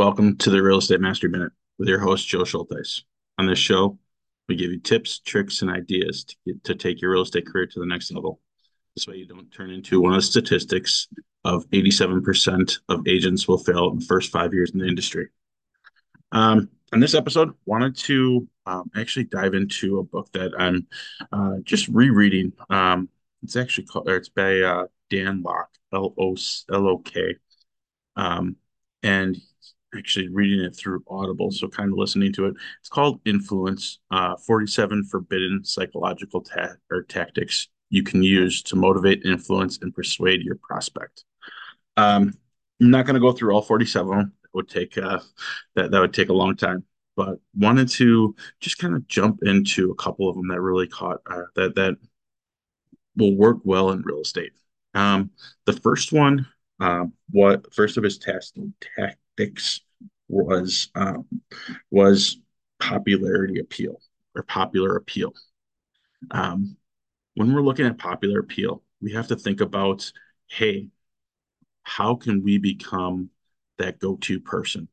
Welcome to the Real Estate Mastery Minute with your host, Joe Schulteis. On this show, we give you tips, tricks, and ideas to, get, to take your real estate career to the next level. This way, you don't turn into one of the statistics of 87% of agents will fail in the first five years in the industry. Um, on this episode, wanted to um, actually dive into a book that I'm uh, just rereading. Um, it's actually called, it's by uh, Dan Lok, L O L O K. Um, and actually reading it through Audible, so kind of listening to it. It's called Influence uh, 47 Forbidden Psychological ta- or Tactics You Can Use to Motivate, Influence, and Persuade Your Prospect. Um, I'm not going to go through all 47 That would take uh, that, that would take a long time, but wanted to just kind of jump into a couple of them that really caught uh, that that will work well in real estate. Um, the first one, uh, what first of his test tactics was um, was popularity appeal or popular appeal. Um, when we're looking at popular appeal, we have to think about, hey, how can we become that go-to person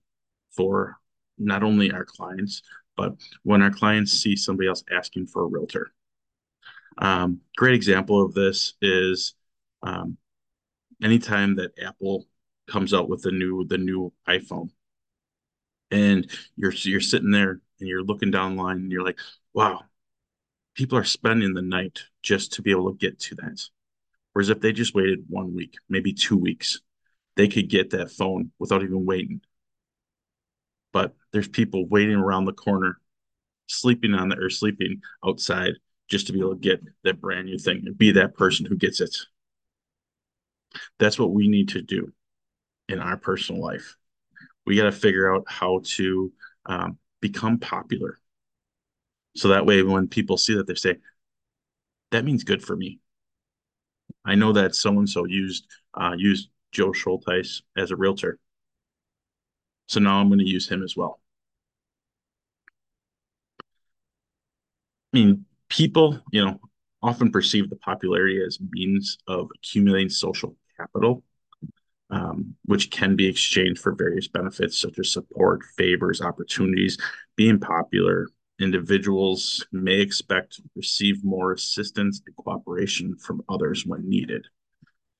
for not only our clients, but when our clients see somebody else asking for a realtor. Um, great example of this is um, anytime that Apple comes out with the new the new iPhone, and you're you're sitting there and you're looking down line and you're like, wow, people are spending the night just to be able to get to that. Whereas if they just waited one week, maybe two weeks, they could get that phone without even waiting. But there's people waiting around the corner, sleeping on the or sleeping outside just to be able to get that brand new thing and be that person who gets it. That's what we need to do in our personal life. We got to figure out how to um, become popular. So that way, when people see that, they say, that means good for me. I know that so and so used uh, used Joe Schulteis as a realtor. So now I'm going to use him as well. I mean, people, you know, often perceive the popularity as means of accumulating social capital, um, which can be exchanged for various benefits such as support, favors, opportunities. Being popular, individuals may expect to receive more assistance and cooperation from others when needed.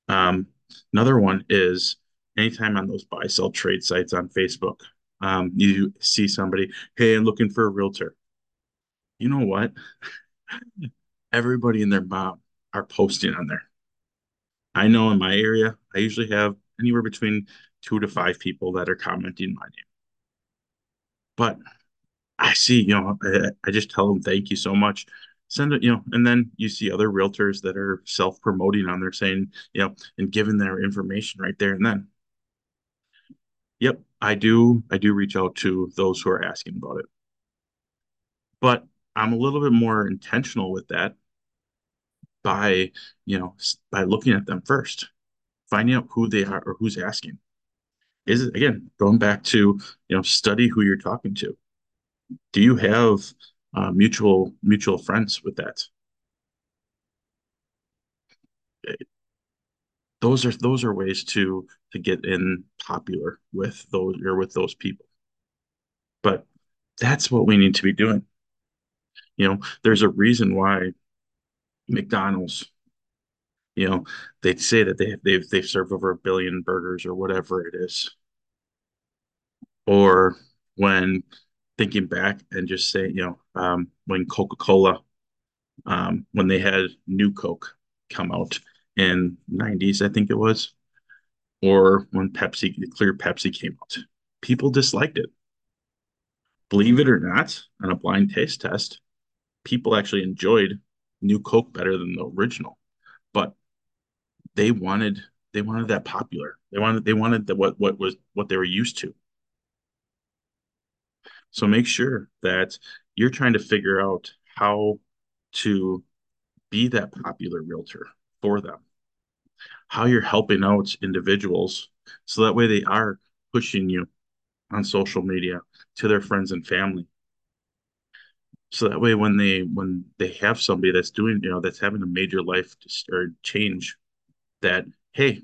Um, another one is anytime on those buy sell trade sites on Facebook, um, you see somebody, hey, I'm looking for a realtor. You know what? Everybody and their mom are posting on there. I know in my area, I usually have anywhere between two to five people that are commenting my name. But I see, you know, I, I just tell them thank you so much. Send it, you know, and then you see other realtors that are self promoting on there saying, you know, and giving their information right there and then. Yep, I do. I do reach out to those who are asking about it. But I'm a little bit more intentional with that by, you know, by looking at them first, finding out who they are or who's asking. Is it again going back to you know study who you're talking to? Do you have uh, mutual mutual friends with that? Those are those are ways to to get in popular with those or with those people. But that's what we need to be doing. You know, there's a reason why McDonald's, you know, they say that they they've they've served over a billion burgers or whatever it is. Or when thinking back and just say, you know, um, when Coca-Cola, um, when they had New Coke come out in 90s, I think it was, or when Pepsi, clear Pepsi came out, people disliked it. Believe it or not, on a blind taste test, people actually enjoyed New Coke better than the original, they wanted they wanted that popular. They wanted they wanted the, what what was what they were used to. So make sure that you're trying to figure out how to be that popular realtor for them. How you're helping out individuals so that way they are pushing you on social media to their friends and family so that way when they when they have somebody that's doing you know that's having a major life or change that hey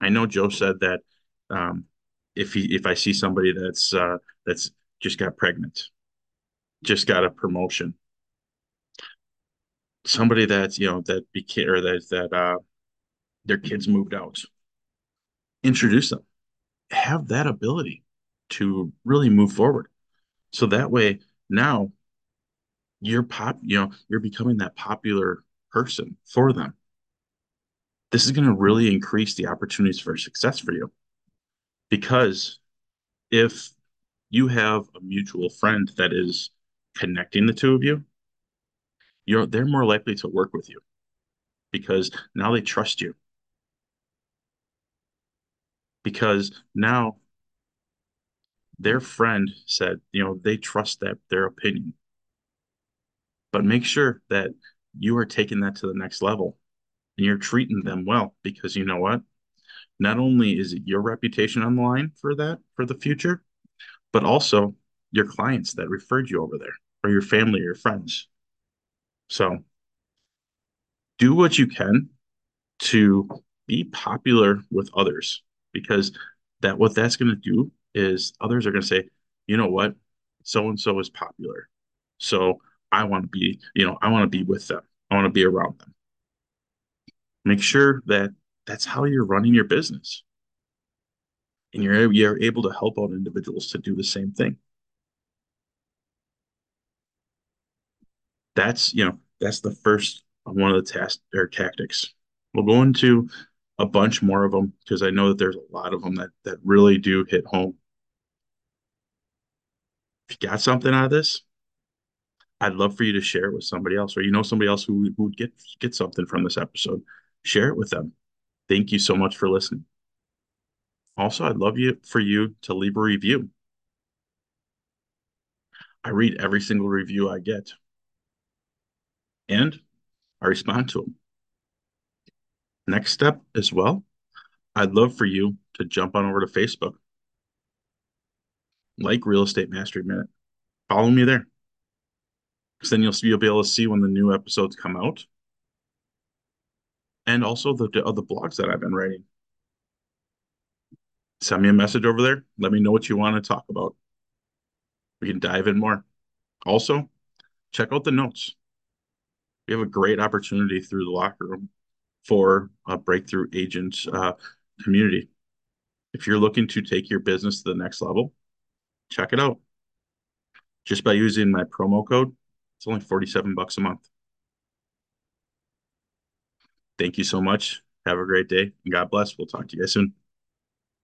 i know joe said that um, if he if I see somebody that's uh, that's just got pregnant, just got a promotion, somebody that's you know that became or that that uh, their kids moved out, introduce them, have that ability to really move forward. So that way now you're pop, you know, you're becoming that popular person for them. This is going to really increase the opportunities for success for you. Because if you have a mutual friend that is connecting the two of you, you're they're more likely to work with you because now they trust you. Because now their friend said, you know, they trust that their opinion. But make sure that you are taking that to the next level and you're treating them well because you know what? Not only is it your reputation on the line for that for the future, but also your clients that referred you over there or your family or your friends. So do what you can to be popular with others because that what that's going to do is others are going to say, you know what, so and so is popular. So I want to be, you know, I want to be with them. I want to be around them. Make sure that that's how you're running your business. And you're, you're able to help out individuals to do the same thing. That's, you know, that's the first one of the task or tactics. We'll go into a bunch more of them because I know that there's a lot of them that that really do hit home. If you got something out of this, I'd love for you to share it with somebody else, or you know somebody else who, who would get get something from this episode. Share it with them. Thank you so much for listening. Also, I'd love you for you to leave a review. I read every single review I get, and I respond to them. Next step as well, I'd love for you to jump on over to Facebook, like Real Estate Mastery Minute. Follow me there. Because then you'll, you'll be able to see when the new episodes come out. And also the, the other blogs that I've been writing. Send me a message over there. Let me know what you want to talk about. We can dive in more. Also, check out the notes. We have a great opportunity through the locker room for a breakthrough agent uh, community. If you're looking to take your business to the next level, check it out. Just by using my promo code, it's only 47 bucks a month. Thank you so much. Have a great day and God bless. We'll talk to you guys soon.